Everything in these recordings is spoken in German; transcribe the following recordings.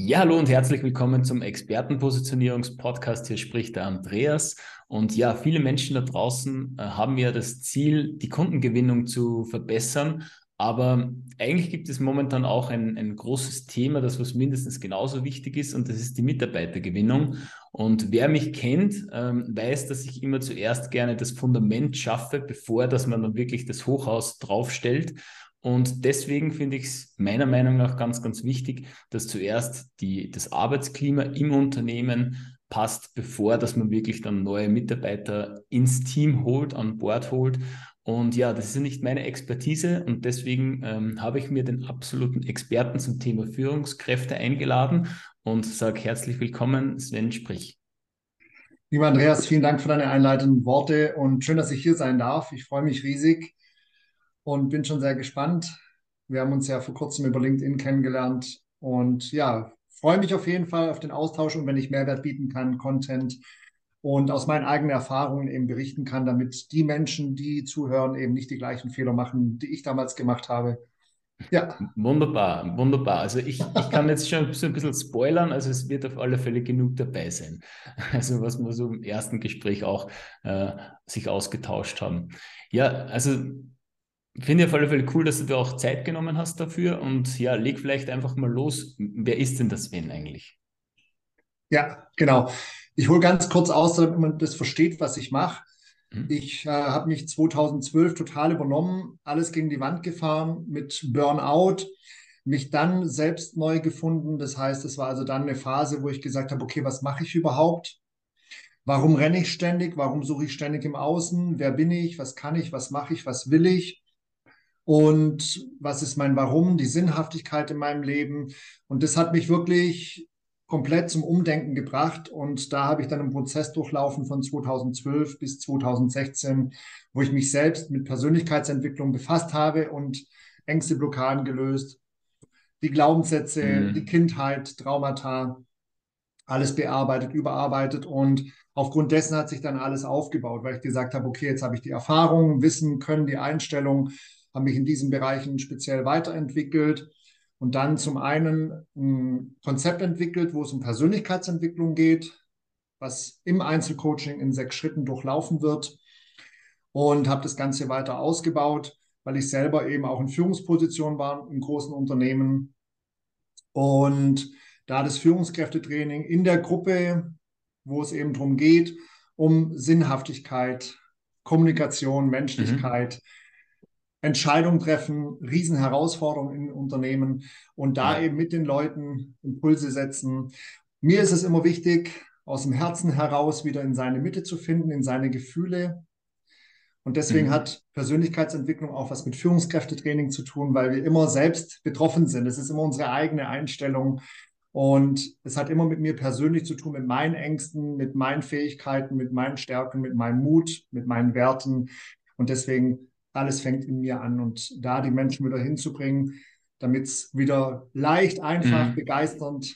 Ja, hallo und herzlich willkommen zum Expertenpositionierungspodcast. Hier spricht der Andreas. Und ja, viele Menschen da draußen äh, haben ja das Ziel, die Kundengewinnung zu verbessern. Aber eigentlich gibt es momentan auch ein, ein großes Thema, das was mindestens genauso wichtig ist, und das ist die Mitarbeitergewinnung. Und wer mich kennt, ähm, weiß, dass ich immer zuerst gerne das Fundament schaffe, bevor dass man dann wirklich das Hochhaus draufstellt. Und deswegen finde ich es meiner Meinung nach ganz, ganz wichtig, dass zuerst die, das Arbeitsklima im Unternehmen passt, bevor dass man wirklich dann neue Mitarbeiter ins Team holt, an Bord holt. Und ja, das ist ja nicht meine Expertise und deswegen ähm, habe ich mir den absoluten Experten zum Thema Führungskräfte eingeladen und sage herzlich willkommen, Sven Sprich. Lieber Andreas, vielen Dank für deine einleitenden Worte und schön, dass ich hier sein darf. Ich freue mich riesig und bin schon sehr gespannt. Wir haben uns ja vor kurzem über LinkedIn kennengelernt und ja, freue mich auf jeden Fall auf den Austausch und wenn ich Mehrwert bieten kann, Content und aus meinen eigenen Erfahrungen eben berichten kann, damit die Menschen, die zuhören, eben nicht die gleichen Fehler machen, die ich damals gemacht habe. Ja. Wunderbar, wunderbar. Also ich, ich kann jetzt schon so ein bisschen spoilern, also es wird auf alle Fälle genug dabei sein. Also was wir so im ersten Gespräch auch äh, sich ausgetauscht haben. Ja, also finde ich auf alle Fälle cool, dass du dir auch Zeit genommen hast dafür. Und ja, leg vielleicht einfach mal los. Wer ist denn das Sven eigentlich? Ja, genau. Ich hole ganz kurz aus, damit man das versteht, was ich mache. Mhm. Ich äh, habe mich 2012 total übernommen, alles gegen die Wand gefahren mit Burnout, mich dann selbst neu gefunden. Das heißt, es war also dann eine Phase, wo ich gesagt habe, okay, was mache ich überhaupt? Warum renne ich ständig? Warum suche ich ständig im Außen? Wer bin ich? Was kann ich? Was mache ich? Was will ich? Und was ist mein Warum, die Sinnhaftigkeit in meinem Leben. Und das hat mich wirklich komplett zum Umdenken gebracht. Und da habe ich dann einen Prozess durchlaufen von 2012 bis 2016, wo ich mich selbst mit Persönlichkeitsentwicklung befasst habe und Ängste, Blockaden gelöst, die Glaubenssätze, mhm. die Kindheit, Traumata, alles bearbeitet, überarbeitet und aufgrund dessen hat sich dann alles aufgebaut, weil ich gesagt habe, okay, jetzt habe ich die Erfahrung, Wissen, Können, die Einstellung, habe mich in diesen Bereichen speziell weiterentwickelt und dann zum einen ein Konzept entwickelt, wo es um Persönlichkeitsentwicklung geht, was im Einzelcoaching in sechs Schritten durchlaufen wird und habe das Ganze weiter ausgebaut, weil ich selber eben auch in Führungspositionen war in großen Unternehmen und da das Führungskräftetraining in der Gruppe, wo es eben darum geht, um Sinnhaftigkeit, Kommunikation, Menschlichkeit, mhm. Entscheidungen treffen, Riesenherausforderungen in Unternehmen und da eben mit den Leuten Impulse setzen. Mir ist es immer wichtig, aus dem Herzen heraus wieder in seine Mitte zu finden, in seine Gefühle. Und deswegen mhm. hat Persönlichkeitsentwicklung auch was mit Führungskräftetraining zu tun, weil wir immer selbst betroffen sind. Es ist immer unsere eigene Einstellung. Und es hat immer mit mir persönlich zu tun, mit meinen Ängsten, mit meinen Fähigkeiten, mit meinen Stärken, mit meinem Mut, mit meinen Werten. Und deswegen alles fängt in mir an und da die Menschen wieder hinzubringen, damit es wieder leicht, einfach, mhm. begeisternd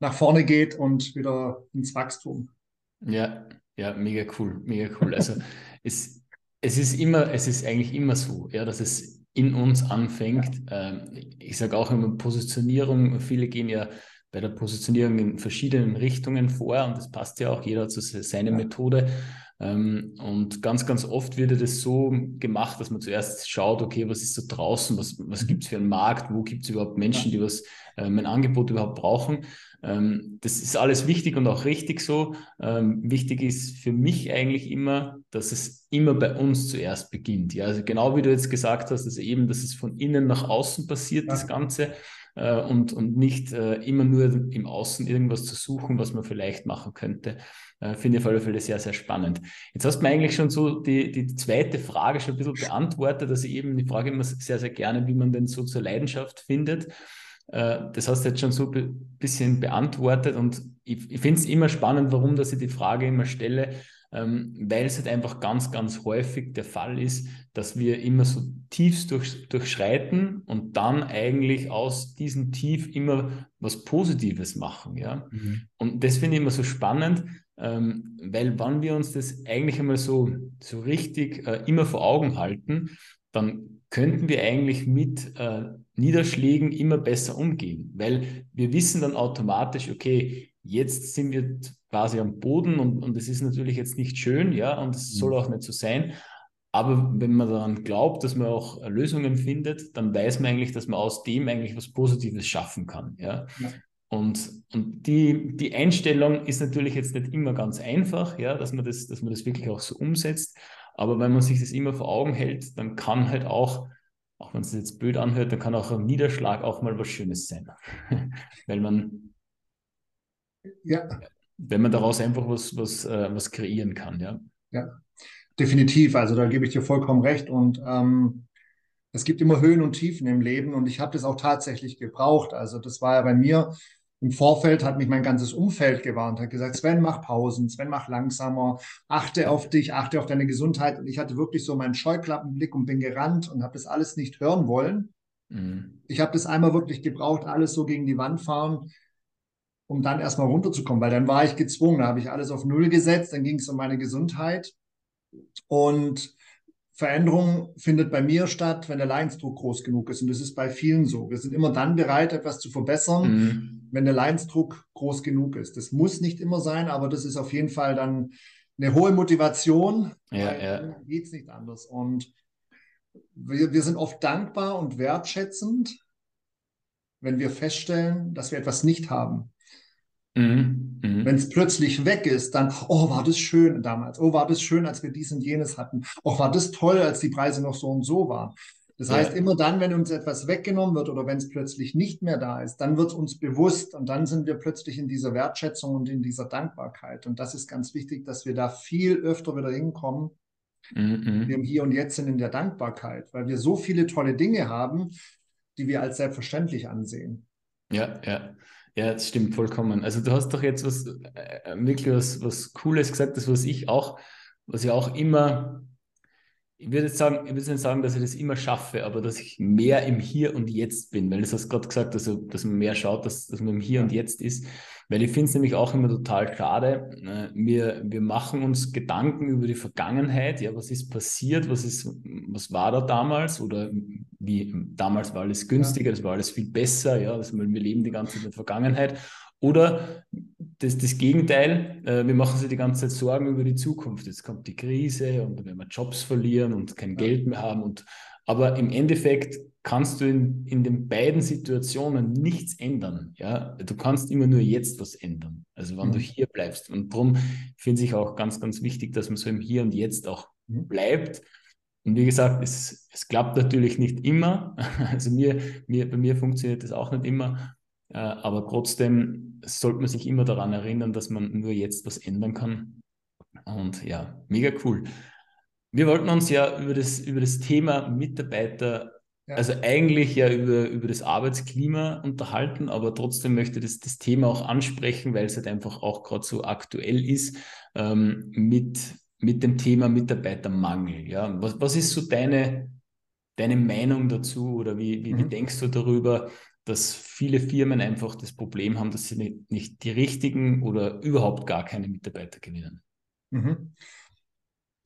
nach vorne geht und wieder ins Wachstum. Ja, ja, mega cool, mega cool. Also es, es ist immer, es ist eigentlich immer so, ja, dass es in uns anfängt. Ähm, ich sage auch immer Positionierung, viele gehen ja bei der Positionierung in verschiedenen Richtungen vor und das passt ja auch, jeder hat so seine ja. Methode. Ähm, und ganz, ganz oft wird das so gemacht, dass man zuerst schaut, okay, was ist so draußen, was, was mhm. gibt es für einen Markt, wo gibt es überhaupt Menschen, die was äh, mein Angebot überhaupt brauchen. Ähm, das ist alles wichtig und auch richtig so. Ähm, wichtig ist für mich eigentlich immer, dass es immer bei uns zuerst beginnt. Ja, also genau wie du jetzt gesagt hast, also eben, dass es von innen nach außen passiert, ja. das Ganze äh, und, und nicht äh, immer nur im Außen irgendwas zu suchen, was man vielleicht machen könnte. Äh, Finde ich auf alle Fälle sehr, sehr spannend. Jetzt hast du mir eigentlich schon so die, die zweite Frage schon ein bisschen beantwortet. Also eben die Frage immer sehr, sehr gerne, wie man denn so zur Leidenschaft findet. Äh, das hast du jetzt schon so ein bisschen beantwortet und ich, ich finde es immer spannend, warum dass ich die Frage immer stelle, ähm, weil es halt einfach ganz, ganz häufig der Fall ist, dass wir immer so Tiefs durch, durchschreiten und dann eigentlich aus diesem Tief immer was Positives machen. Ja? Mhm. Und das finde ich immer so spannend, ähm, weil wenn wir uns das eigentlich einmal so, so richtig äh, immer vor Augen halten, dann könnten wir eigentlich mit, äh, Niederschlägen immer besser umgehen, weil wir wissen dann automatisch, okay, jetzt sind wir quasi am Boden und, und es ist natürlich jetzt nicht schön, ja, und es soll mhm. auch nicht so sein. Aber wenn man daran glaubt, dass man auch Lösungen findet, dann weiß man eigentlich, dass man aus dem eigentlich was Positives schaffen kann. Ja? ja. Und, und die, die Einstellung ist natürlich jetzt nicht immer ganz einfach, ja, dass man das, dass man das wirklich auch so umsetzt. Aber wenn man sich das immer vor Augen hält, dann kann halt auch, auch wenn es jetzt blöd anhört, dann kann auch ein Niederschlag auch mal was Schönes sein. Weil man, ja. Wenn man daraus einfach was, was, äh, was kreieren kann, ja. Ja, definitiv. Also da gebe ich dir vollkommen recht. Und ähm, es gibt immer Höhen und Tiefen im Leben und ich habe das auch tatsächlich gebraucht. Also das war ja bei mir im Vorfeld hat mich mein ganzes Umfeld gewarnt, hat gesagt, Sven, mach Pausen, Sven, mach langsamer, achte auf dich, achte auf deine Gesundheit. Und ich hatte wirklich so meinen Scheuklappenblick und bin gerannt und habe das alles nicht hören wollen. Mhm. Ich habe das einmal wirklich gebraucht, alles so gegen die Wand fahren, um dann erstmal runterzukommen, weil dann war ich gezwungen, da habe ich alles auf Null gesetzt, dann ging es um meine Gesundheit. Und Veränderung findet bei mir statt, wenn der Leidensdruck groß genug ist. Und das ist bei vielen so. Wir sind immer dann bereit, etwas zu verbessern, mhm. wenn der Leidensdruck groß genug ist. Das muss nicht immer sein, aber das ist auf jeden Fall dann eine hohe Motivation. Ja, ja. Geht es nicht anders. Und wir, wir sind oft dankbar und wertschätzend, wenn wir feststellen, dass wir etwas nicht haben. Mhm. Mhm. Wenn es plötzlich weg ist, dann, oh, war das schön damals. Oh, war das schön, als wir dies und jenes hatten. Oh, war das toll, als die Preise noch so und so waren. Das ja. heißt, immer dann, wenn uns etwas weggenommen wird oder wenn es plötzlich nicht mehr da ist, dann wird uns bewusst und dann sind wir plötzlich in dieser Wertschätzung und in dieser Dankbarkeit. Und das ist ganz wichtig, dass wir da viel öfter wieder hinkommen. Mhm. Wir im Hier und Jetzt sind in der Dankbarkeit, weil wir so viele tolle Dinge haben, die wir als selbstverständlich ansehen. Ja, ja. Ja, das stimmt vollkommen. Also du hast doch jetzt was äh, wirklich was, was Cooles gesagt, das was ich auch, was ich auch immer, ich würde jetzt sagen, ich würde nicht sagen, dass ich das immer schaffe, aber dass ich mehr im Hier und Jetzt bin, weil du hast gerade gesagt, also, dass man mehr schaut, dass, dass man im Hier und Jetzt ist. Weil ich finde es nämlich auch immer total schade. Äh, wir, wir machen uns Gedanken über die Vergangenheit. Ja, was ist passiert? Was, ist, was war da damals? Oder wie damals war alles günstiger, das war alles viel besser. Ja, also wir leben die ganze Zeit in der Vergangenheit. Oder das, das Gegenteil, äh, wir machen sich die ganze Zeit Sorgen über die Zukunft. Jetzt kommt die Krise und dann werden wir Jobs verlieren und kein Geld mehr haben. Und, aber im Endeffekt kannst du in, in den beiden Situationen nichts ändern. Ja? Du kannst immer nur jetzt was ändern. Also wenn mhm. du hier bleibst. Und darum finde ich auch ganz, ganz wichtig, dass man so im Hier und Jetzt auch mhm. bleibt. Und wie gesagt, es, es klappt natürlich nicht immer. Also mir, mir, bei mir funktioniert das auch nicht immer. Äh, aber trotzdem sollte man sich immer daran erinnern, dass man nur jetzt was ändern kann. Und ja, mega cool. Wir wollten uns ja über das, über das Thema Mitarbeiter also eigentlich ja über, über das Arbeitsklima unterhalten, aber trotzdem möchte ich das, das Thema auch ansprechen, weil es halt einfach auch gerade so aktuell ist ähm, mit, mit dem Thema Mitarbeitermangel. Ja? Was, was ist so deine, deine Meinung dazu oder wie, wie, mhm. wie denkst du darüber, dass viele Firmen einfach das Problem haben, dass sie nicht, nicht die richtigen oder überhaupt gar keine Mitarbeiter gewinnen? Mhm.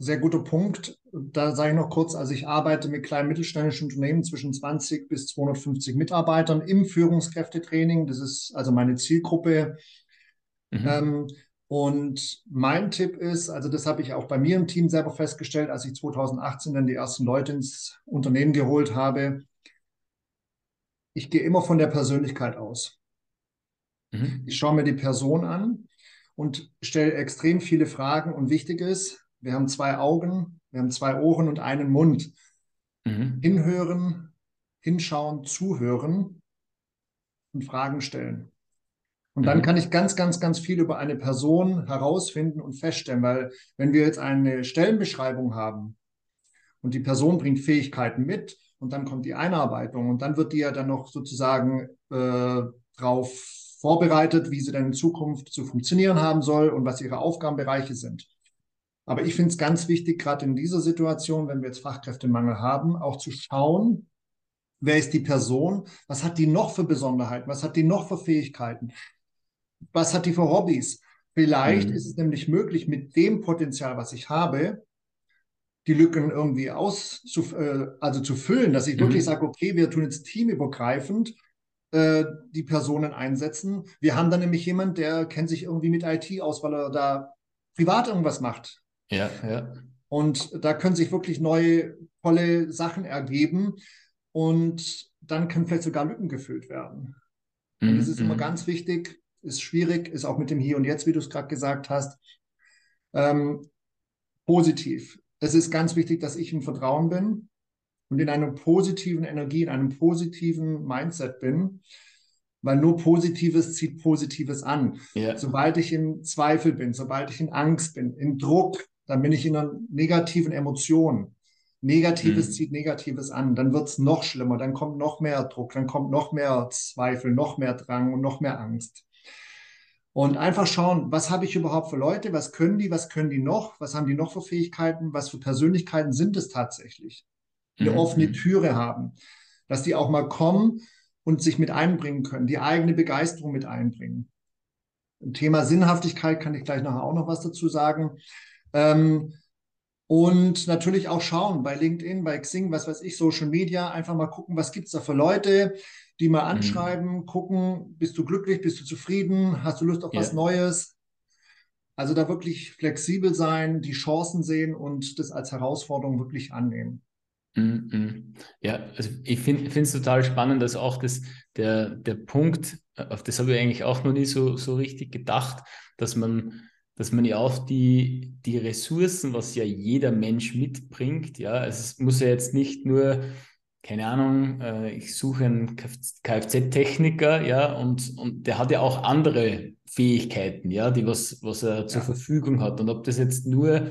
Sehr guter Punkt. Da sage ich noch kurz, also ich arbeite mit kleinen mittelständischen Unternehmen zwischen 20 bis 250 Mitarbeitern im Führungskräftetraining. Das ist also meine Zielgruppe. Mhm. Ähm, und mein Tipp ist, also das habe ich auch bei mir im Team selber festgestellt, als ich 2018 dann die ersten Leute ins Unternehmen geholt habe. Ich gehe immer von der Persönlichkeit aus. Mhm. Ich schaue mir die Person an und stelle extrem viele Fragen. Und wichtig ist, wir haben zwei Augen, wir haben zwei Ohren und einen Mund. Mhm. Hinhören, hinschauen, zuhören und Fragen stellen. Und dann mhm. kann ich ganz, ganz, ganz viel über eine Person herausfinden und feststellen, weil wenn wir jetzt eine Stellenbeschreibung haben und die Person bringt Fähigkeiten mit und dann kommt die Einarbeitung und dann wird die ja dann noch sozusagen äh, darauf vorbereitet, wie sie dann in Zukunft zu funktionieren haben soll und was ihre Aufgabenbereiche sind. Aber ich finde es ganz wichtig, gerade in dieser Situation, wenn wir jetzt Fachkräftemangel haben, auch zu schauen, wer ist die Person, was hat die noch für Besonderheiten, was hat die noch für Fähigkeiten, was hat die für Hobbys. Vielleicht mhm. ist es nämlich möglich, mit dem Potenzial, was ich habe, die Lücken irgendwie aus, äh, also zu füllen, dass ich mhm. wirklich sage, okay, wir tun jetzt teamübergreifend äh, die Personen einsetzen. Wir haben dann nämlich jemand, der kennt sich irgendwie mit IT aus, weil er da privat irgendwas macht. Ja, ja. Und da können sich wirklich neue, tolle Sachen ergeben und dann können vielleicht sogar Lücken gefüllt werden. Und das ist immer mhm. ganz wichtig, ist schwierig, ist auch mit dem Hier und Jetzt, wie du es gerade gesagt hast. Ähm, positiv. Es ist ganz wichtig, dass ich im Vertrauen bin und in einer positiven Energie, in einem positiven Mindset bin, weil nur Positives zieht Positives an. Yeah. Sobald ich in Zweifel bin, sobald ich in Angst bin, in Druck, dann bin ich in einer negativen Emotion. Negatives mhm. zieht Negatives an, dann wird es noch schlimmer, dann kommt noch mehr Druck, dann kommt noch mehr Zweifel, noch mehr Drang und noch mehr Angst. Und einfach schauen, was habe ich überhaupt für Leute, was können die, was können die noch, was haben die noch für Fähigkeiten, was für Persönlichkeiten sind es tatsächlich eine mhm. offene Türe haben, dass die auch mal kommen und sich mit einbringen können, die eigene Begeisterung mit einbringen. Thema Sinnhaftigkeit kann ich gleich nachher auch noch was dazu sagen. Ähm, und natürlich auch schauen bei LinkedIn, bei Xing, was weiß ich, Social Media, einfach mal gucken, was gibt es da für Leute, die mal mhm. anschreiben, mhm. gucken, bist du glücklich, bist du zufrieden, hast du Lust auf ja. was Neues? Also da wirklich flexibel sein, die Chancen sehen und das als Herausforderung wirklich annehmen. Mhm. Ja, also ich finde es total spannend, dass auch das, der, der Punkt, auf das habe ich eigentlich auch noch nie so, so richtig gedacht, dass man, dass man ja auch die, die Ressourcen, was ja jeder Mensch mitbringt, ja, also es muss ja jetzt nicht nur, keine Ahnung, äh, ich suche einen Kfz-Techniker, ja, und, und der hat ja auch andere Fähigkeiten, ja, die was, was er zur ja. Verfügung hat. Und ob das jetzt nur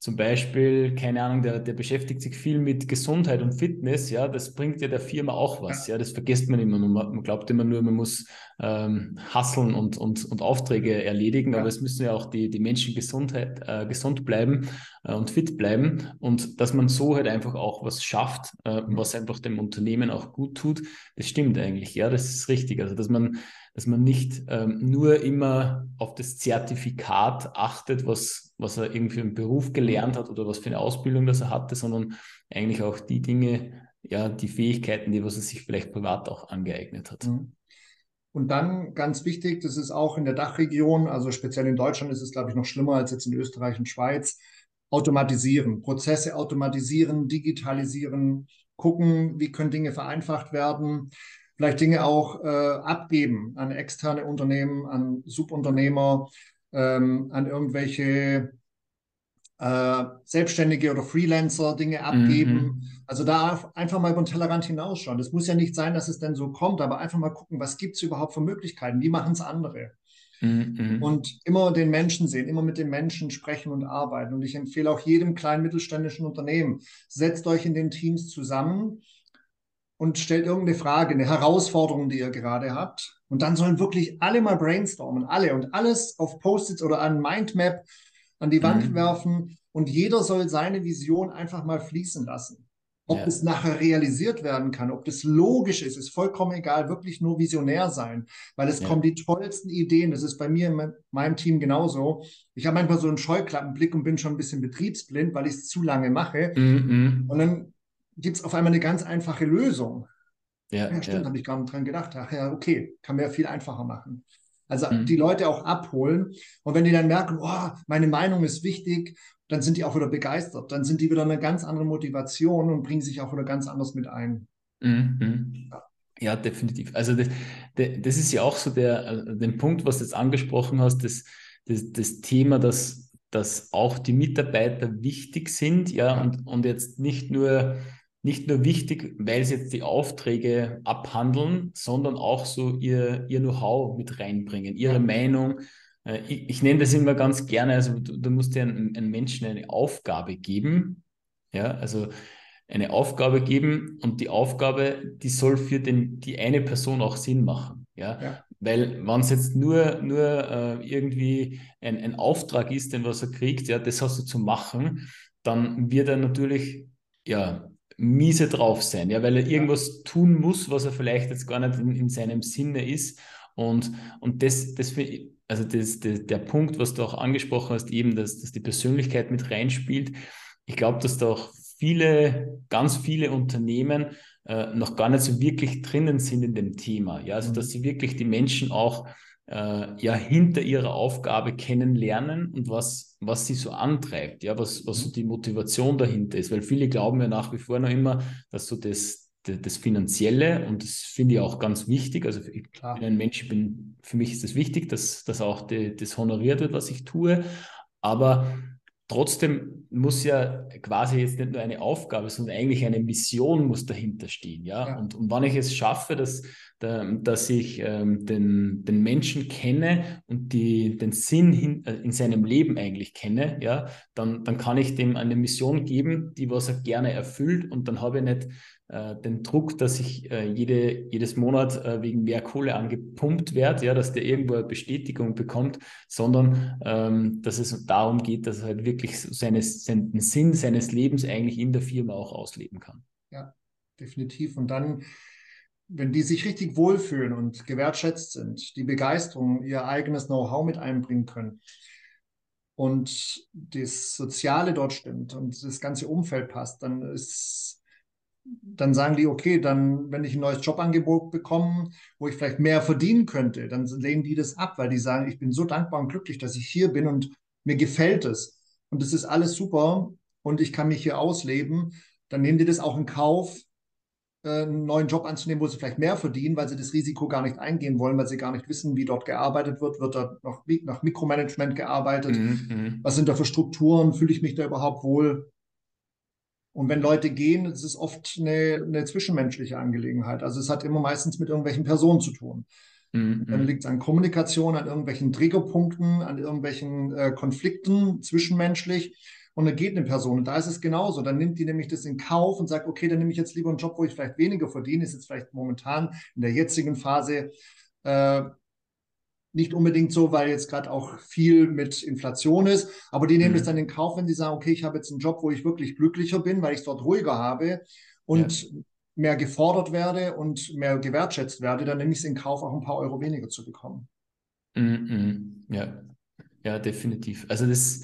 zum Beispiel, keine Ahnung, der, der beschäftigt sich viel mit Gesundheit und Fitness, ja, das bringt ja der Firma auch was, ja, das vergisst man immer. Man, man glaubt immer nur, man muss ähm, hasseln und, und, und Aufträge erledigen, ja. aber es müssen ja auch die, die Menschen Gesundheit, äh, gesund bleiben äh, und fit bleiben und dass man so halt einfach auch was schafft, äh, was einfach dem Unternehmen auch gut tut, das stimmt eigentlich, ja, das ist richtig. Also, dass man dass man nicht ähm, nur immer auf das Zertifikat achtet, was, was er irgendwie im Beruf gelernt hat oder was für eine Ausbildung das er hatte, sondern eigentlich auch die Dinge, ja, die Fähigkeiten, die was er sich vielleicht privat auch angeeignet hat. Mhm. Und dann ganz wichtig, das ist auch in der Dachregion, also speziell in Deutschland ist es, glaube ich, noch schlimmer als jetzt in Österreich und Schweiz, automatisieren, Prozesse automatisieren, digitalisieren, gucken, wie können Dinge vereinfacht werden vielleicht Dinge auch äh, abgeben an externe Unternehmen, an Subunternehmer, ähm, an irgendwelche äh, Selbstständige oder Freelancer Dinge abgeben. Mhm. Also da einfach mal über den Tellerrand hinausschauen. Das muss ja nicht sein, dass es dann so kommt, aber einfach mal gucken, was gibt es überhaupt für Möglichkeiten? Wie machen es andere? Mhm. Und immer den Menschen sehen, immer mit den Menschen sprechen und arbeiten. Und ich empfehle auch jedem kleinen mittelständischen Unternehmen, setzt euch in den Teams zusammen und stellt irgendeine Frage, eine Herausforderung, die ihr gerade habt. Und dann sollen wirklich alle mal brainstormen, alle und alles auf Post-its oder an Mindmap an die Wand mhm. werfen und jeder soll seine Vision einfach mal fließen lassen. Ob ja. es nachher realisiert werden kann, ob das logisch ist, ist vollkommen egal, wirklich nur visionär sein, weil es ja. kommen die tollsten Ideen. Das ist bei mir in meinem Team genauso. Ich habe manchmal so einen Scheuklappenblick und bin schon ein bisschen betriebsblind, weil ich es zu lange mache. Mhm. Und dann gibt es auf einmal eine ganz einfache Lösung. Ja, ja stimmt, ja. habe ich gar nicht dran gedacht. Ach ja, okay, kann man ja viel einfacher machen. Also mhm. die Leute auch abholen. Und wenn die dann merken, oh, meine Meinung ist wichtig, dann sind die auch wieder begeistert. Dann sind die wieder eine ganz andere Motivation und bringen sich auch wieder ganz anders mit ein. Mhm. Ja. ja. definitiv. Also das, das, ist ja auch so der, äh, den Punkt, was du jetzt angesprochen hast, das, das, das Thema, dass, dass auch die Mitarbeiter wichtig sind, ja, ja. Und, und jetzt nicht nur nicht nur wichtig, weil sie jetzt die Aufträge abhandeln, sondern auch so ihr, ihr Know-how mit reinbringen, ihre Meinung. Äh, ich, ich, nenne das immer ganz gerne, also du, du musst dir einem, einem Menschen eine Aufgabe geben, ja, also eine Aufgabe geben und die Aufgabe, die soll für den, die eine Person auch Sinn machen. Ja? ja. Weil wenn es jetzt nur, nur äh, irgendwie ein, ein Auftrag ist, den was er kriegt, ja, das hast du zu machen, dann wird er natürlich ja, miese drauf sein, ja, weil er irgendwas tun muss, was er vielleicht jetzt gar nicht in, in seinem Sinne ist. Und, und das, das, also das, das, der Punkt, was du auch angesprochen hast, eben, dass, dass die Persönlichkeit mit reinspielt, ich glaube, dass da auch viele, ganz viele Unternehmen äh, noch gar nicht so wirklich drinnen sind in dem Thema. Ja, also mhm. dass sie wirklich die Menschen auch äh, ja hinter ihrer Aufgabe kennenlernen und was, was sie so antreibt, ja, was, was so die Motivation dahinter ist. Weil viele glauben ja nach wie vor noch immer, dass so das, das Finanzielle, und das finde ich auch ganz wichtig, also ich Klar. bin ein Mensch, bin, für mich ist es das wichtig, dass, dass auch die, das honoriert wird, was ich tue, aber trotzdem muss ja quasi jetzt nicht nur eine Aufgabe, sondern eigentlich eine Mission muss dahinter stehen. Ja? ja. Und, und wann ich es schaffe, dass, dass ich ähm, den, den Menschen kenne und die, den Sinn hin, äh, in seinem Leben eigentlich kenne, ja, dann, dann kann ich dem eine Mission geben, die was er gerne erfüllt und dann habe ich nicht äh, den Druck, dass ich äh, jede, jedes Monat äh, wegen mehr Kohle angepumpt werde, ja, dass der irgendwo eine Bestätigung bekommt, sondern ähm, dass es darum geht, dass er halt wirklich seine, seinen Sinn seines Lebens eigentlich in der Firma auch ausleben kann. Ja, definitiv. Und dann, wenn die sich richtig wohlfühlen und gewertschätzt sind, die Begeisterung, ihr eigenes Know-how mit einbringen können, und das Soziale dort stimmt und das ganze Umfeld passt, dann ist dann sagen die, okay, dann, wenn ich ein neues Jobangebot bekomme, wo ich vielleicht mehr verdienen könnte, dann lehnen die das ab, weil die sagen, ich bin so dankbar und glücklich, dass ich hier bin und mir gefällt es. Und das ist alles super und ich kann mich hier ausleben. Dann nehmen die das auch in Kauf, einen neuen Job anzunehmen, wo sie vielleicht mehr verdienen, weil sie das Risiko gar nicht eingehen wollen, weil sie gar nicht wissen, wie dort gearbeitet wird. Wird dort noch nach Mikromanagement gearbeitet? Mhm, mhm. Was sind da für Strukturen? Fühle ich mich da überhaupt wohl? Und wenn Leute gehen, ist es oft eine, eine zwischenmenschliche Angelegenheit. Also es hat immer meistens mit irgendwelchen Personen zu tun. Mhm. Dann liegt es an Kommunikation, an irgendwelchen Triggerpunkten, an irgendwelchen äh, Konflikten zwischenmenschlich. Und dann geht eine Person. Und da ist es genauso. Dann nimmt die nämlich das in Kauf und sagt, okay, dann nehme ich jetzt lieber einen Job, wo ich vielleicht weniger verdiene. Ist jetzt vielleicht momentan in der jetzigen Phase äh, nicht unbedingt so, weil jetzt gerade auch viel mit Inflation ist, aber die nehmen mhm. es dann in Kauf, wenn sie sagen, okay, ich habe jetzt einen Job, wo ich wirklich glücklicher bin, weil ich es dort ruhiger habe und ja. mehr gefordert werde und mehr gewertschätzt werde, dann nehme ich es in Kauf, auch ein paar Euro weniger zu bekommen. Mhm. Ja, ja, definitiv. Also das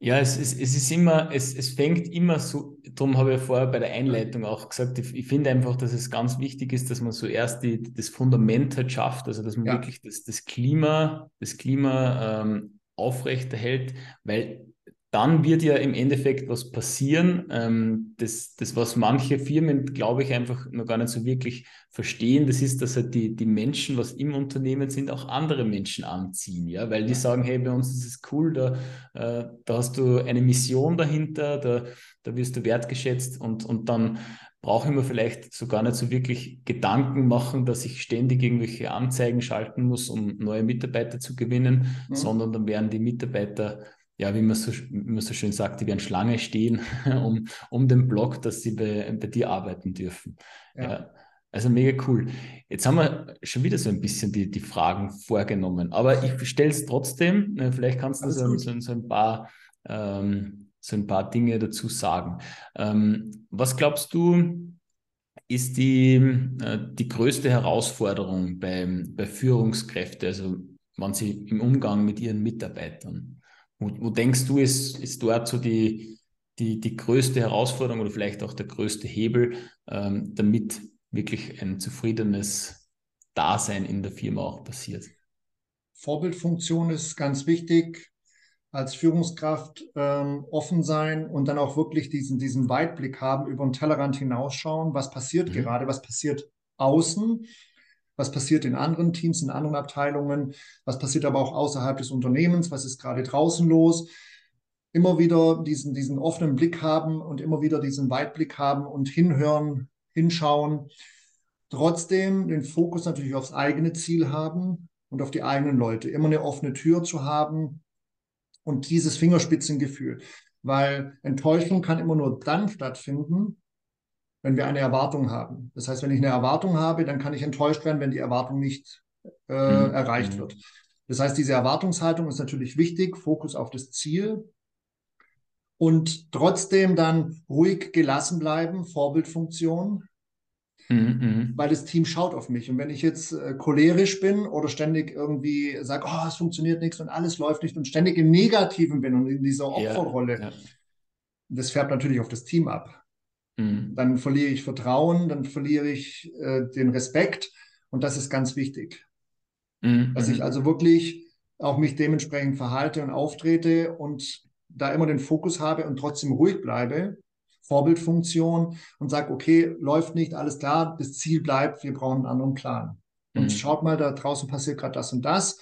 ja, es, es, es ist immer, es, es fängt immer so, darum habe ich vorher bei der Einleitung auch gesagt, ich, ich finde einfach, dass es ganz wichtig ist, dass man zuerst die, das Fundament halt schafft, also dass man ja. wirklich das, das Klima, das Klima ähm, aufrechterhält, weil dann wird ja im Endeffekt was passieren, ähm, das, das, was manche Firmen, glaube ich, einfach noch gar nicht so wirklich verstehen, das ist, dass halt die, die Menschen, was im Unternehmen sind, auch andere Menschen anziehen, ja, weil die sagen, hey, bei uns ist es cool, da, äh, da hast du eine Mission dahinter, da, da wirst du wertgeschätzt und, und dann brauche ich mir vielleicht so gar nicht so wirklich Gedanken machen, dass ich ständig irgendwelche Anzeigen schalten muss, um neue Mitarbeiter zu gewinnen, mhm. sondern dann werden die Mitarbeiter ja, wie man so, wie man so schön sagt, die werden Schlange stehen um, um den Blog, dass sie bei, bei dir arbeiten dürfen. Ja. ja. Also mega cool. Jetzt haben wir schon wieder so ein bisschen die, die Fragen vorgenommen, aber ich stelle es trotzdem. Ne, vielleicht kannst du so, so, so, ein paar, ähm, so ein paar Dinge dazu sagen. Ähm, was glaubst du, ist die, äh, die größte Herausforderung bei, bei Führungskräften, also wenn sie im Umgang mit ihren Mitarbeitern? Wo, wo denkst du, ist, ist dort so die, die, die größte Herausforderung oder vielleicht auch der größte Hebel, ähm, damit wirklich ein zufriedenes Dasein in der Firma auch passiert? Vorbildfunktion ist ganz wichtig. Als Führungskraft ähm, offen sein und dann auch wirklich diesen, diesen Weitblick haben, über den Tellerrand hinausschauen, was passiert mhm. gerade, was passiert außen was passiert in anderen Teams, in anderen Abteilungen, was passiert aber auch außerhalb des Unternehmens, was ist gerade draußen los. Immer wieder diesen, diesen offenen Blick haben und immer wieder diesen Weitblick haben und hinhören, hinschauen. Trotzdem den Fokus natürlich aufs eigene Ziel haben und auf die eigenen Leute. Immer eine offene Tür zu haben und dieses Fingerspitzengefühl. Weil Enttäuschung kann immer nur dann stattfinden, wenn wir eine Erwartung haben. Das heißt, wenn ich eine Erwartung habe, dann kann ich enttäuscht werden, wenn die Erwartung nicht äh, mhm. erreicht mhm. wird. Das heißt, diese Erwartungshaltung ist natürlich wichtig, Fokus auf das Ziel und trotzdem dann ruhig gelassen bleiben, Vorbildfunktion, mhm. mhm. weil das Team schaut auf mich. Und wenn ich jetzt äh, cholerisch bin oder ständig irgendwie sage, oh, es funktioniert nichts und alles läuft nicht und ständig im Negativen bin und in dieser Opferrolle, ja, ja das färbt natürlich auf das Team ab. Mhm. Dann verliere ich Vertrauen, dann verliere ich äh, den Respekt und das ist ganz wichtig. Mhm. Dass ich mhm. also wirklich auch mich dementsprechend verhalte und auftrete und da immer den Fokus habe und trotzdem ruhig bleibe, Vorbildfunktion und sage, okay, läuft nicht, alles klar, das Ziel bleibt, wir brauchen einen anderen Plan. Und mhm. schaut mal, da draußen passiert gerade das und das.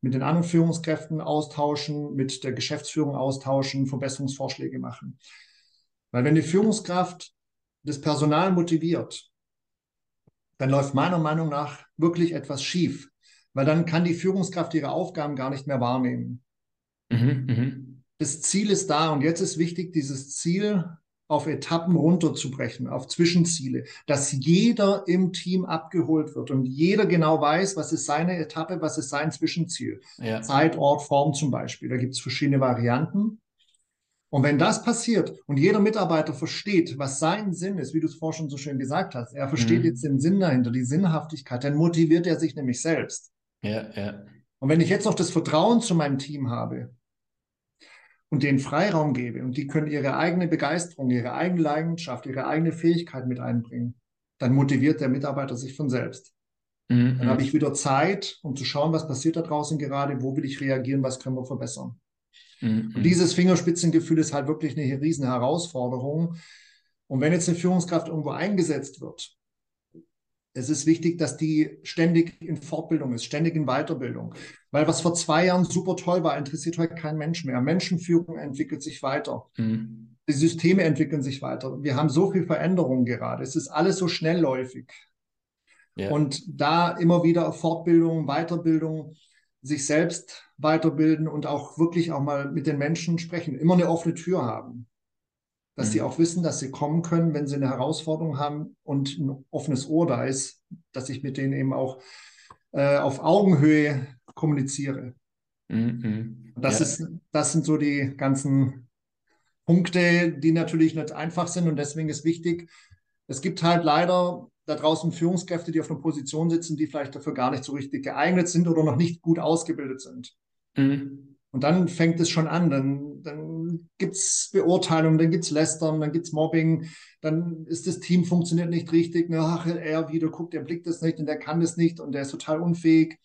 Mit den anderen Führungskräften austauschen, mit der Geschäftsführung austauschen, Verbesserungsvorschläge machen. Weil wenn die Führungskraft das Personal motiviert, dann läuft meiner Meinung nach wirklich etwas schief, weil dann kann die Führungskraft ihre Aufgaben gar nicht mehr wahrnehmen. Mhm, mh. Das Ziel ist da und jetzt ist wichtig, dieses Ziel auf Etappen runterzubrechen, auf Zwischenziele, dass jeder im Team abgeholt wird und jeder genau weiß, was ist seine Etappe, was ist sein Zwischenziel. Ja. Zeit, Ort, Form zum Beispiel. Da gibt es verschiedene Varianten. Und wenn das passiert und jeder Mitarbeiter versteht, was sein Sinn ist, wie du es vorhin schon so schön gesagt hast, er versteht mhm. jetzt den Sinn dahinter, die Sinnhaftigkeit, dann motiviert er sich nämlich selbst. Ja, ja. Und wenn ich jetzt noch das Vertrauen zu meinem Team habe, und den Freiraum gebe und die können ihre eigene Begeisterung, ihre eigene Leidenschaft, ihre eigene Fähigkeit mit einbringen, dann motiviert der Mitarbeiter sich von selbst. Mhm. Dann habe ich wieder Zeit, um zu schauen, was passiert da draußen gerade, wo will ich reagieren, was können wir verbessern. Mhm. Und dieses Fingerspitzengefühl ist halt wirklich eine riesen Herausforderung. Und wenn jetzt eine Führungskraft irgendwo eingesetzt wird, es ist wichtig, dass die ständig in Fortbildung ist, ständig in Weiterbildung. Weil was vor zwei Jahren super toll war, interessiert heute kein Mensch mehr. Menschenführung entwickelt sich weiter. Mhm. Die Systeme entwickeln sich weiter. Wir haben so viel Veränderung gerade. Es ist alles so schnellläufig. Ja. Und da immer wieder Fortbildung, Weiterbildung, sich selbst weiterbilden und auch wirklich auch mal mit den Menschen sprechen, immer eine offene Tür haben dass mhm. sie auch wissen, dass sie kommen können, wenn sie eine Herausforderung haben und ein offenes Ohr da ist, dass ich mit denen eben auch äh, auf Augenhöhe kommuniziere. Mhm. Das, ja. ist, das sind so die ganzen Punkte, die natürlich nicht einfach sind und deswegen ist wichtig, es gibt halt leider da draußen Führungskräfte, die auf einer Position sitzen, die vielleicht dafür gar nicht so richtig geeignet sind oder noch nicht gut ausgebildet sind. Mhm. Und dann fängt es schon an. Dann, dann gibt es Beurteilungen, dann gibt es Lästern, dann gibt es Mobbing, dann ist das Team funktioniert nicht richtig. Ach, er wieder guckt, er blickt das nicht und er kann das nicht und er ist total unfähig.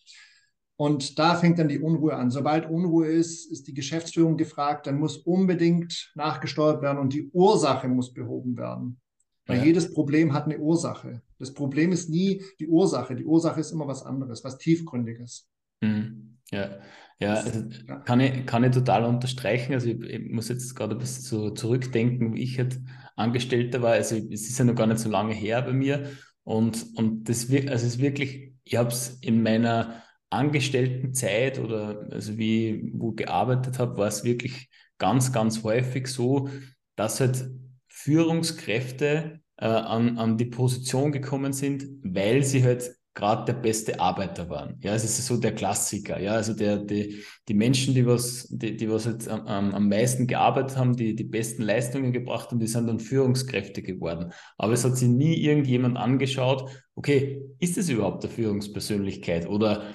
Und da fängt dann die Unruhe an. Sobald Unruhe ist, ist die Geschäftsführung gefragt, dann muss unbedingt nachgesteuert werden und die Ursache muss behoben werden. Weil ja. jedes Problem hat eine Ursache. Das Problem ist nie die Ursache. Die Ursache ist immer was anderes, was tiefgründiges. Mhm. Ja, ja, also kann, ich, kann ich total unterstreichen. Also ich, ich muss jetzt gerade ein bisschen so zurückdenken, wie ich halt Angestellter war. Also es ist ja noch gar nicht so lange her bei mir. Und, und das also es ist wirklich, ich habe es in meiner Angestelltenzeit oder also wie wo gearbeitet habe, war es wirklich ganz, ganz häufig so, dass halt Führungskräfte äh, an, an die Position gekommen sind, weil sie halt gerade der beste Arbeiter waren. Ja, es ist so der Klassiker. Ja, also der, die, die Menschen, die was, die, die was jetzt am, am meisten gearbeitet haben, die die besten Leistungen gebracht haben, die sind dann Führungskräfte geworden. Aber es hat sich nie irgendjemand angeschaut, okay, ist es überhaupt eine Führungspersönlichkeit oder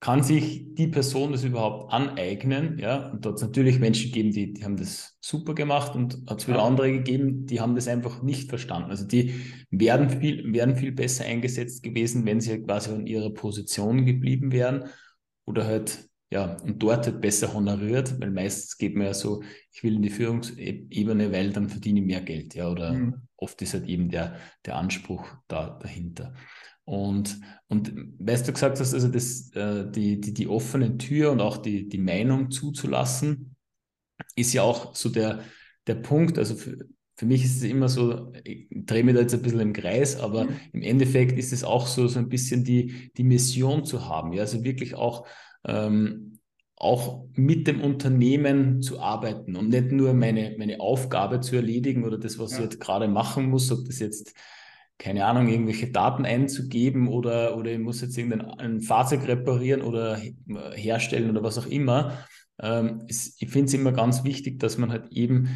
kann sich die Person das überhaupt aneignen? Ja, und dort hat es natürlich Menschen gegeben, die, die haben das super gemacht und hat es wieder andere gegeben, die haben das einfach nicht verstanden. Also die werden viel, wären viel besser eingesetzt gewesen, wenn sie halt quasi an ihrer Position geblieben wären oder halt, ja, und dort halt besser honoriert, weil meistens geht man ja so, ich will in die Führungsebene, weil dann verdiene ich mehr Geld, ja, oder mhm. oft ist halt eben der, der Anspruch da dahinter. Und, und weißt du gesagt hast, also das, äh, die, die, die offene Tür und auch die, die Meinung zuzulassen, ist ja auch so der, der Punkt. Also für, für mich ist es immer so, ich drehe mich da jetzt ein bisschen im Kreis, aber mhm. im Endeffekt ist es auch so, so ein bisschen die, die Mission zu haben. Ja? Also wirklich auch, ähm, auch mit dem Unternehmen zu arbeiten und nicht nur meine, meine Aufgabe zu erledigen oder das, was ja. ich jetzt gerade machen muss, ob das jetzt keine Ahnung, irgendwelche Daten einzugeben oder, oder ich muss jetzt irgendein Fahrzeug reparieren oder herstellen oder was auch immer. Ähm, ich finde es immer ganz wichtig, dass man halt eben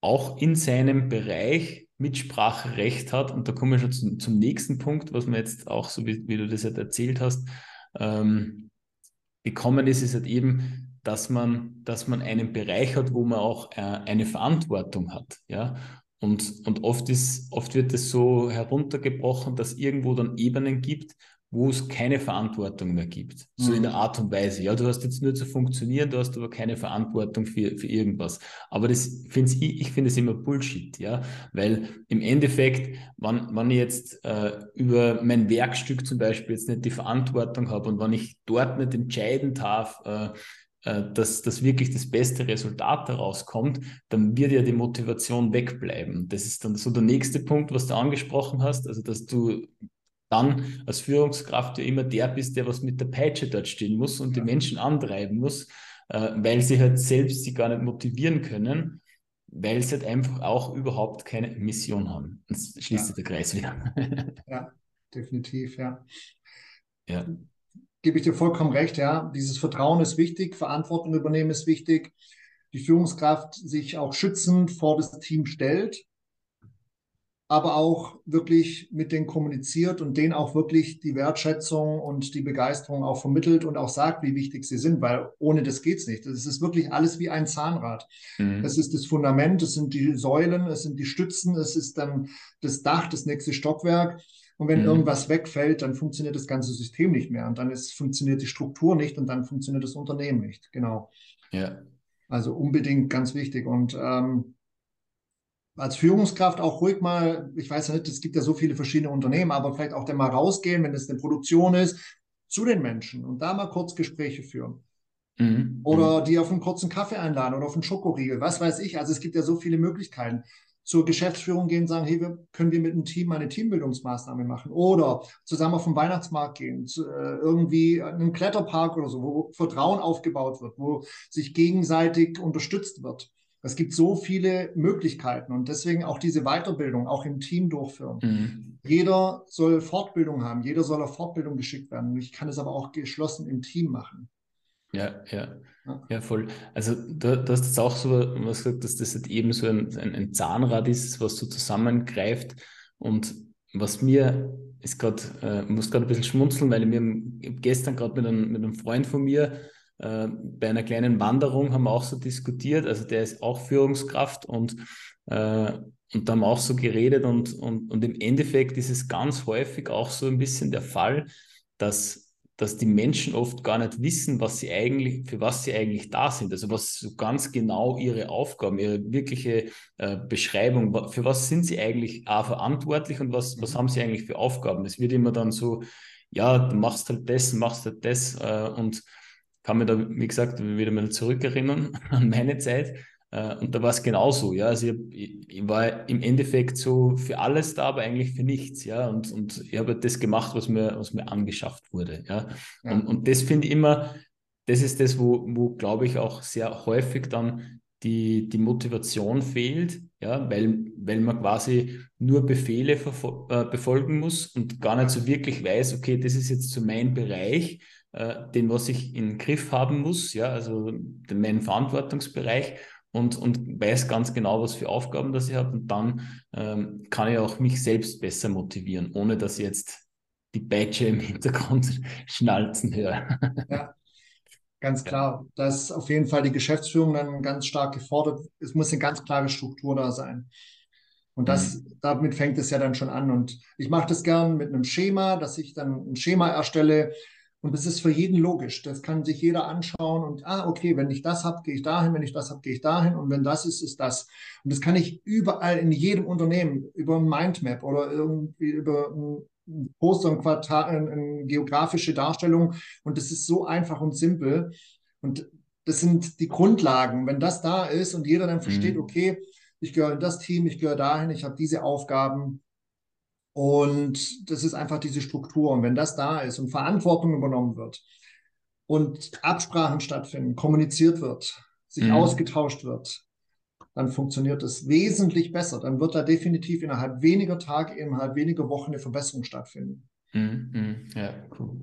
auch in seinem Bereich Mitspracherecht hat. Und da kommen wir schon zum, zum nächsten Punkt, was man jetzt auch, so wie, wie du das halt erzählt hast, ähm, bekommen ist, ist halt eben, dass man, dass man einen Bereich hat, wo man auch äh, eine Verantwortung hat. Ja? Und, und oft, ist, oft wird es so heruntergebrochen, dass irgendwo dann Ebenen gibt, wo es keine Verantwortung mehr gibt. So in der mhm. Art und Weise. Ja, du hast jetzt nur zu funktionieren, du hast aber keine Verantwortung für, für irgendwas. Aber das finde ich, ich finde es immer Bullshit, ja, weil im Endeffekt, wenn, wenn ich jetzt äh, über mein Werkstück zum Beispiel jetzt nicht die Verantwortung habe und wenn ich dort nicht entscheiden darf, äh, dass, dass wirklich das beste Resultat daraus kommt, dann wird ja die Motivation wegbleiben. Das ist dann so der nächste Punkt, was du angesprochen hast, also dass du dann als Führungskraft ja immer der bist, der was mit der Peitsche dort stehen muss und die Menschen antreiben muss, äh, weil sie halt selbst sie gar nicht motivieren können, weil sie halt einfach auch überhaupt keine Mission haben. Und schließt ja. sich der Kreis wieder. ja, definitiv, ja. Ja. Gebe ich dir vollkommen recht, ja. Dieses Vertrauen ist wichtig, Verantwortung übernehmen ist wichtig, die Führungskraft sich auch schützend vor das Team stellt aber auch wirklich mit denen kommuniziert und denen auch wirklich die Wertschätzung und die Begeisterung auch vermittelt und auch sagt, wie wichtig sie sind, weil ohne das geht's nicht. Das ist wirklich alles wie ein Zahnrad. Mhm. Es ist das Fundament, es sind die Säulen, es sind die Stützen, es ist dann das Dach, das nächste Stockwerk. Und wenn mhm. irgendwas wegfällt, dann funktioniert das ganze System nicht mehr und dann ist, funktioniert die Struktur nicht und dann funktioniert das Unternehmen nicht. Genau. Ja. Also unbedingt ganz wichtig. Und ähm, als Führungskraft auch ruhig mal, ich weiß ja nicht, es gibt ja so viele verschiedene Unternehmen, aber vielleicht auch dann mal rausgehen, wenn es eine Produktion ist, zu den Menschen und da mal kurz Gespräche führen. Mhm. Oder mhm. die auf einen kurzen Kaffee einladen oder auf einen Schokoriegel, was weiß ich. Also es gibt ja so viele Möglichkeiten. Zur Geschäftsführung gehen, sagen, hey, wir, können wir mit einem Team eine Teambildungsmaßnahme machen? Oder zusammen auf den Weihnachtsmarkt gehen, zu, äh, irgendwie einen Kletterpark oder so, wo Vertrauen aufgebaut wird, wo sich gegenseitig unterstützt wird. Es gibt so viele Möglichkeiten und deswegen auch diese Weiterbildung auch im Team durchführen. Mhm. Jeder soll Fortbildung haben, jeder soll auf Fortbildung geschickt werden. Ich kann es aber auch geschlossen im Team machen. Ja, ja, ja, voll. Also du, du hast jetzt auch so was gesagt, dass das halt eben so ein, ein, ein Zahnrad ist, was so zusammengreift. Und was mir ist gerade, äh, muss gerade ein bisschen schmunzeln, weil mir gestern gerade mit, einem, mit einem Freund von mir äh, bei einer kleinen Wanderung haben wir auch so diskutiert, also der ist auch Führungskraft und, äh, und da haben wir auch so geredet und, und, und im Endeffekt ist es ganz häufig auch so ein bisschen der Fall, dass, dass die Menschen oft gar nicht wissen, was sie eigentlich, für was sie eigentlich da sind. Also was so ganz genau ihre Aufgaben, ihre wirkliche äh, Beschreibung, für was sind sie eigentlich auch verantwortlich und was, was haben sie eigentlich für Aufgaben. Es wird immer dann so, ja, du machst halt das, machst halt das äh, und kann mich da, wie gesagt, wieder mal zurückerinnern an meine Zeit. Äh, und da war es genauso, ja. Also ich, ich, war im Endeffekt so für alles da, aber eigentlich für nichts, ja. Und, und ich habe das gemacht, was mir, was mir angeschafft wurde, ja. ja. Und, und das finde ich immer, das ist das, wo, wo glaube ich auch sehr häufig dann die, die Motivation fehlt, ja, weil, weil man quasi nur Befehle äh, befolgen muss und gar nicht so wirklich weiß, okay, das ist jetzt so mein Bereich äh, den, was ich im Griff haben muss, ja, also den, meinen Verantwortungsbereich und, und weiß ganz genau, was für Aufgaben das ich habe. Und dann ähm, kann ich auch mich selbst besser motivieren, ohne dass ich jetzt die Badge im Hintergrund schnalzen höre. Ja, ganz klar. Da ist auf jeden Fall die Geschäftsführung dann ganz stark gefordert. Es muss eine ganz klare Struktur da sein. Und das, mhm. damit fängt es ja dann schon an. Und ich mache das gern mit einem Schema, dass ich dann ein Schema erstelle, und das ist für jeden logisch. Das kann sich jeder anschauen und, ah, okay, wenn ich das habe, gehe ich dahin, wenn ich das habe, gehe ich dahin und wenn das ist, ist das. Und das kann ich überall in jedem Unternehmen über ein Mindmap oder irgendwie über ein Poster, ein Quartal, eine geografische Darstellung. Und das ist so einfach und simpel. Und das sind die Grundlagen. Wenn das da ist und jeder dann versteht, mhm. okay, ich gehöre in das Team, ich gehöre dahin, ich habe diese Aufgaben, und das ist einfach diese Struktur. Und wenn das da ist und Verantwortung übernommen wird und Absprachen stattfinden, kommuniziert wird, sich mhm. ausgetauscht wird, dann funktioniert es wesentlich besser. Dann wird da definitiv innerhalb weniger Tage, innerhalb weniger Wochen eine Verbesserung stattfinden. Mhm. mhm. Ja, cool.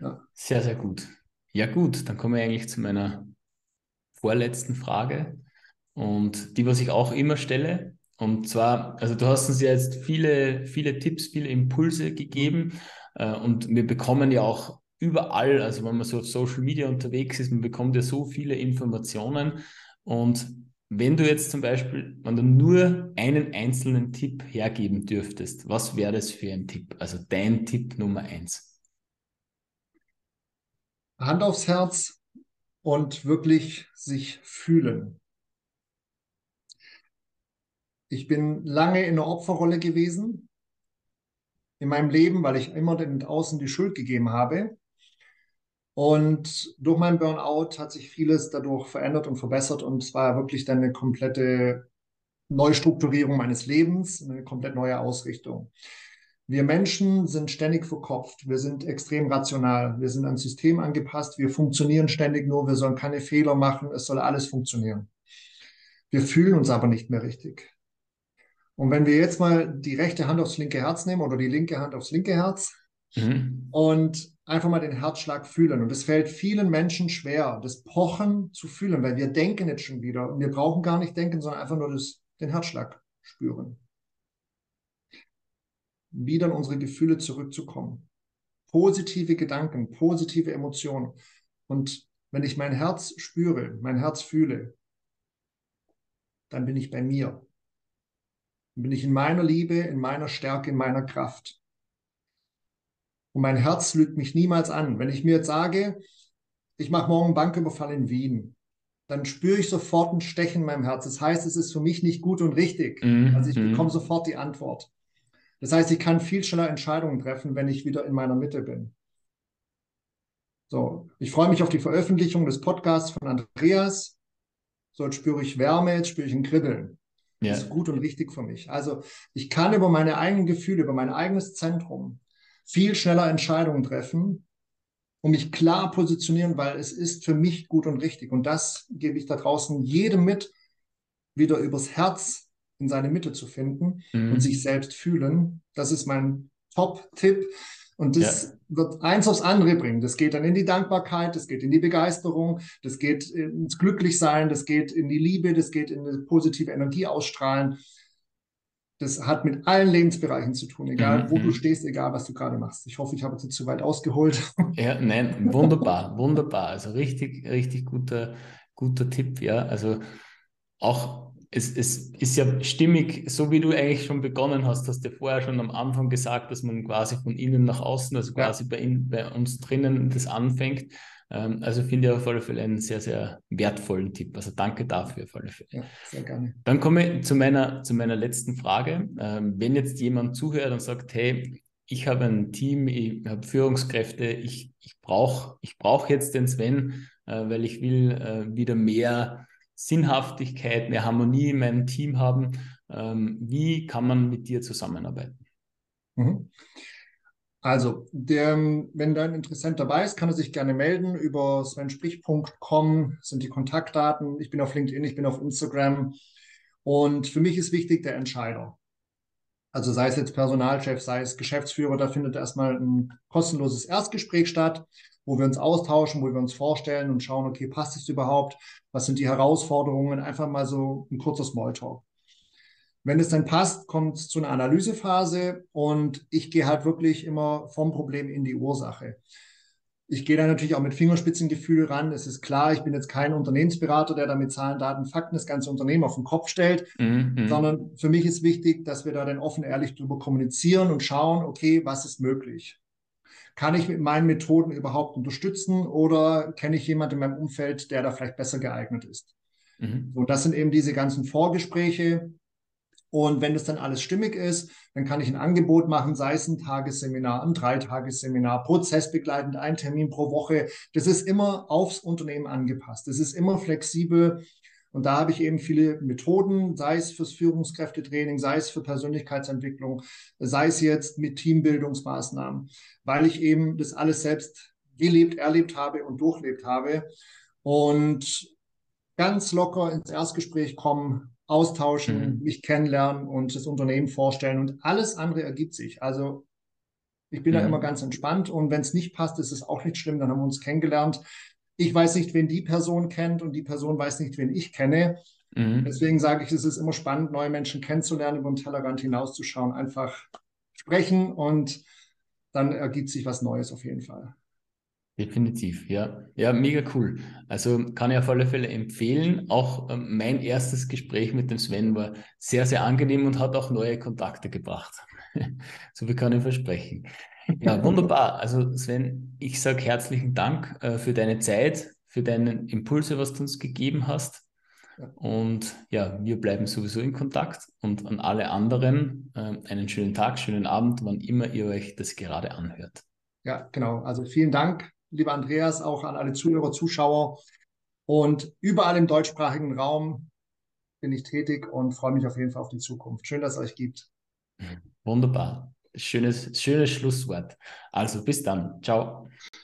Ja. Sehr, sehr gut. Ja, gut, dann kommen wir eigentlich zu meiner vorletzten Frage. Und die, was ich auch immer stelle, und zwar, also du hast uns ja jetzt viele, viele Tipps, viele Impulse gegeben äh, und wir bekommen ja auch überall, also wenn man so auf Social Media unterwegs ist, man bekommt ja so viele Informationen und wenn du jetzt zum Beispiel, wenn du nur einen einzelnen Tipp hergeben dürftest, was wäre das für ein Tipp? Also dein Tipp Nummer eins. Hand aufs Herz und wirklich sich fühlen. Ich bin lange in der Opferrolle gewesen in meinem Leben, weil ich immer den Außen die Schuld gegeben habe. Und durch meinen Burnout hat sich vieles dadurch verändert und verbessert und es war wirklich dann eine komplette Neustrukturierung meines Lebens, eine komplett neue Ausrichtung. Wir Menschen sind ständig verkopft, wir sind extrem rational, wir sind ans System angepasst, wir funktionieren ständig nur, wir sollen keine Fehler machen, es soll alles funktionieren. Wir fühlen uns aber nicht mehr richtig. Und wenn wir jetzt mal die rechte Hand aufs linke Herz nehmen oder die linke Hand aufs linke Herz mhm. und einfach mal den Herzschlag fühlen. Und es fällt vielen Menschen schwer, das Pochen zu fühlen, weil wir denken jetzt schon wieder. Und wir brauchen gar nicht denken, sondern einfach nur das, den Herzschlag spüren. Wieder in unsere Gefühle zurückzukommen. Positive Gedanken, positive Emotionen. Und wenn ich mein Herz spüre, mein Herz fühle, dann bin ich bei mir. Dann bin ich in meiner Liebe, in meiner Stärke, in meiner Kraft. Und mein Herz lügt mich niemals an. Wenn ich mir jetzt sage, ich mache morgen einen Banküberfall in Wien, dann spüre ich sofort ein Stechen in meinem Herz. Das heißt, es ist für mich nicht gut und richtig. Mhm. Also ich bekomme sofort die Antwort. Das heißt, ich kann viel schneller Entscheidungen treffen, wenn ich wieder in meiner Mitte bin. So, ich freue mich auf die Veröffentlichung des Podcasts von Andreas. So, jetzt spüre ich Wärme, jetzt spüre ich ein Kribbeln. Ja. Das ist gut und richtig für mich. Also ich kann über meine eigenen Gefühle, über mein eigenes Zentrum viel schneller Entscheidungen treffen und mich klar positionieren, weil es ist für mich gut und richtig. Und das gebe ich da draußen jedem mit, wieder übers Herz in seine Mitte zu finden mhm. und sich selbst fühlen. Das ist mein Top-Tipp. Und das ja. wird eins aufs andere bringen. Das geht dann in die Dankbarkeit, das geht in die Begeisterung, das geht ins Glücklichsein, das geht in die Liebe, das geht in eine positive Energie ausstrahlen. Das hat mit allen Lebensbereichen zu tun, egal mhm. wo du mhm. stehst, egal was du gerade machst. Ich hoffe, ich habe jetzt zu weit ausgeholt. Ja, nein, wunderbar, wunderbar. Also richtig, richtig guter, guter Tipp, ja. Also auch es, es ist ja stimmig, so wie du eigentlich schon begonnen hast, hast du vorher schon am Anfang gesagt, dass man quasi von innen nach außen, also quasi ja. bei, in, bei uns drinnen das anfängt. Ähm, also finde ich auf alle Fälle einen sehr, sehr wertvollen Tipp. Also danke dafür auf alle Fälle. Ja, sehr gerne. Dann komme ich zu meiner, zu meiner letzten Frage. Ähm, wenn jetzt jemand zuhört und sagt, hey, ich habe ein Team, ich habe Führungskräfte, ich, ich brauche ich brauch jetzt den Sven, äh, weil ich will äh, wieder mehr Sinnhaftigkeit, mehr Harmonie in meinem Team haben. Ähm, wie kann man mit dir zusammenarbeiten? Mhm. Also, der, wenn da ein Interessent dabei ist, kann er sich gerne melden. Über svensprich.com sind die Kontaktdaten. Ich bin auf LinkedIn, ich bin auf Instagram. Und für mich ist wichtig der Entscheider. Also sei es jetzt Personalchef, sei es Geschäftsführer, da findet erstmal ein kostenloses Erstgespräch statt, wo wir uns austauschen, wo wir uns vorstellen und schauen, okay, passt es überhaupt? Was sind die Herausforderungen? Einfach mal so ein kurzer Smalltalk. Wenn es dann passt, kommt es zu einer Analysephase und ich gehe halt wirklich immer vom Problem in die Ursache. Ich gehe da natürlich auch mit Fingerspitzengefühl ran. Es ist klar, ich bin jetzt kein Unternehmensberater, der da mit Zahlen, Daten, Fakten das ganze Unternehmen auf den Kopf stellt, mhm. sondern für mich ist wichtig, dass wir da dann offen, ehrlich drüber kommunizieren und schauen, okay, was ist möglich? Kann ich mit meinen Methoden überhaupt unterstützen oder kenne ich jemanden in meinem Umfeld, der da vielleicht besser geeignet ist? Mhm. So, das sind eben diese ganzen Vorgespräche, und wenn das dann alles stimmig ist, dann kann ich ein Angebot machen, sei es ein Tagesseminar, ein Dreitagesseminar, prozessbegleitend, ein Termin pro Woche. Das ist immer aufs Unternehmen angepasst. Das ist immer flexibel. Und da habe ich eben viele Methoden, sei es fürs Führungskräftetraining, sei es für Persönlichkeitsentwicklung, sei es jetzt mit Teambildungsmaßnahmen, weil ich eben das alles selbst gelebt, erlebt habe und durchlebt habe. Und ganz locker ins Erstgespräch kommen, austauschen, mhm. mich kennenlernen und das Unternehmen vorstellen und alles andere ergibt sich. Also ich bin mhm. da immer ganz entspannt und wenn es nicht passt, ist es auch nicht schlimm, dann haben wir uns kennengelernt. Ich weiß nicht, wen die Person kennt und die Person weiß nicht, wen ich kenne. Mhm. Deswegen sage ich, es ist immer spannend, neue Menschen kennenzulernen, über den Tellerrand hinauszuschauen, einfach sprechen und dann ergibt sich was Neues auf jeden Fall. Definitiv, ja. Ja, mega cool. Also kann ich auf alle Fälle empfehlen. Auch ähm, mein erstes Gespräch mit dem Sven war sehr, sehr angenehm und hat auch neue Kontakte gebracht. so viel kann ich versprechen. Ja, wunderbar. Also Sven, ich sage herzlichen Dank äh, für deine Zeit, für deine Impulse, was du uns gegeben hast. Und ja, wir bleiben sowieso in Kontakt und an alle anderen äh, einen schönen Tag, schönen Abend, wann immer ihr euch das gerade anhört. Ja, genau. Also vielen Dank lieber Andreas, auch an alle Zuhörer, Zuschauer. Und überall im deutschsprachigen Raum bin ich tätig und freue mich auf jeden Fall auf die Zukunft. Schön, dass es euch gibt. Wunderbar. Schönes, schönes Schlusswort. Also bis dann. Ciao.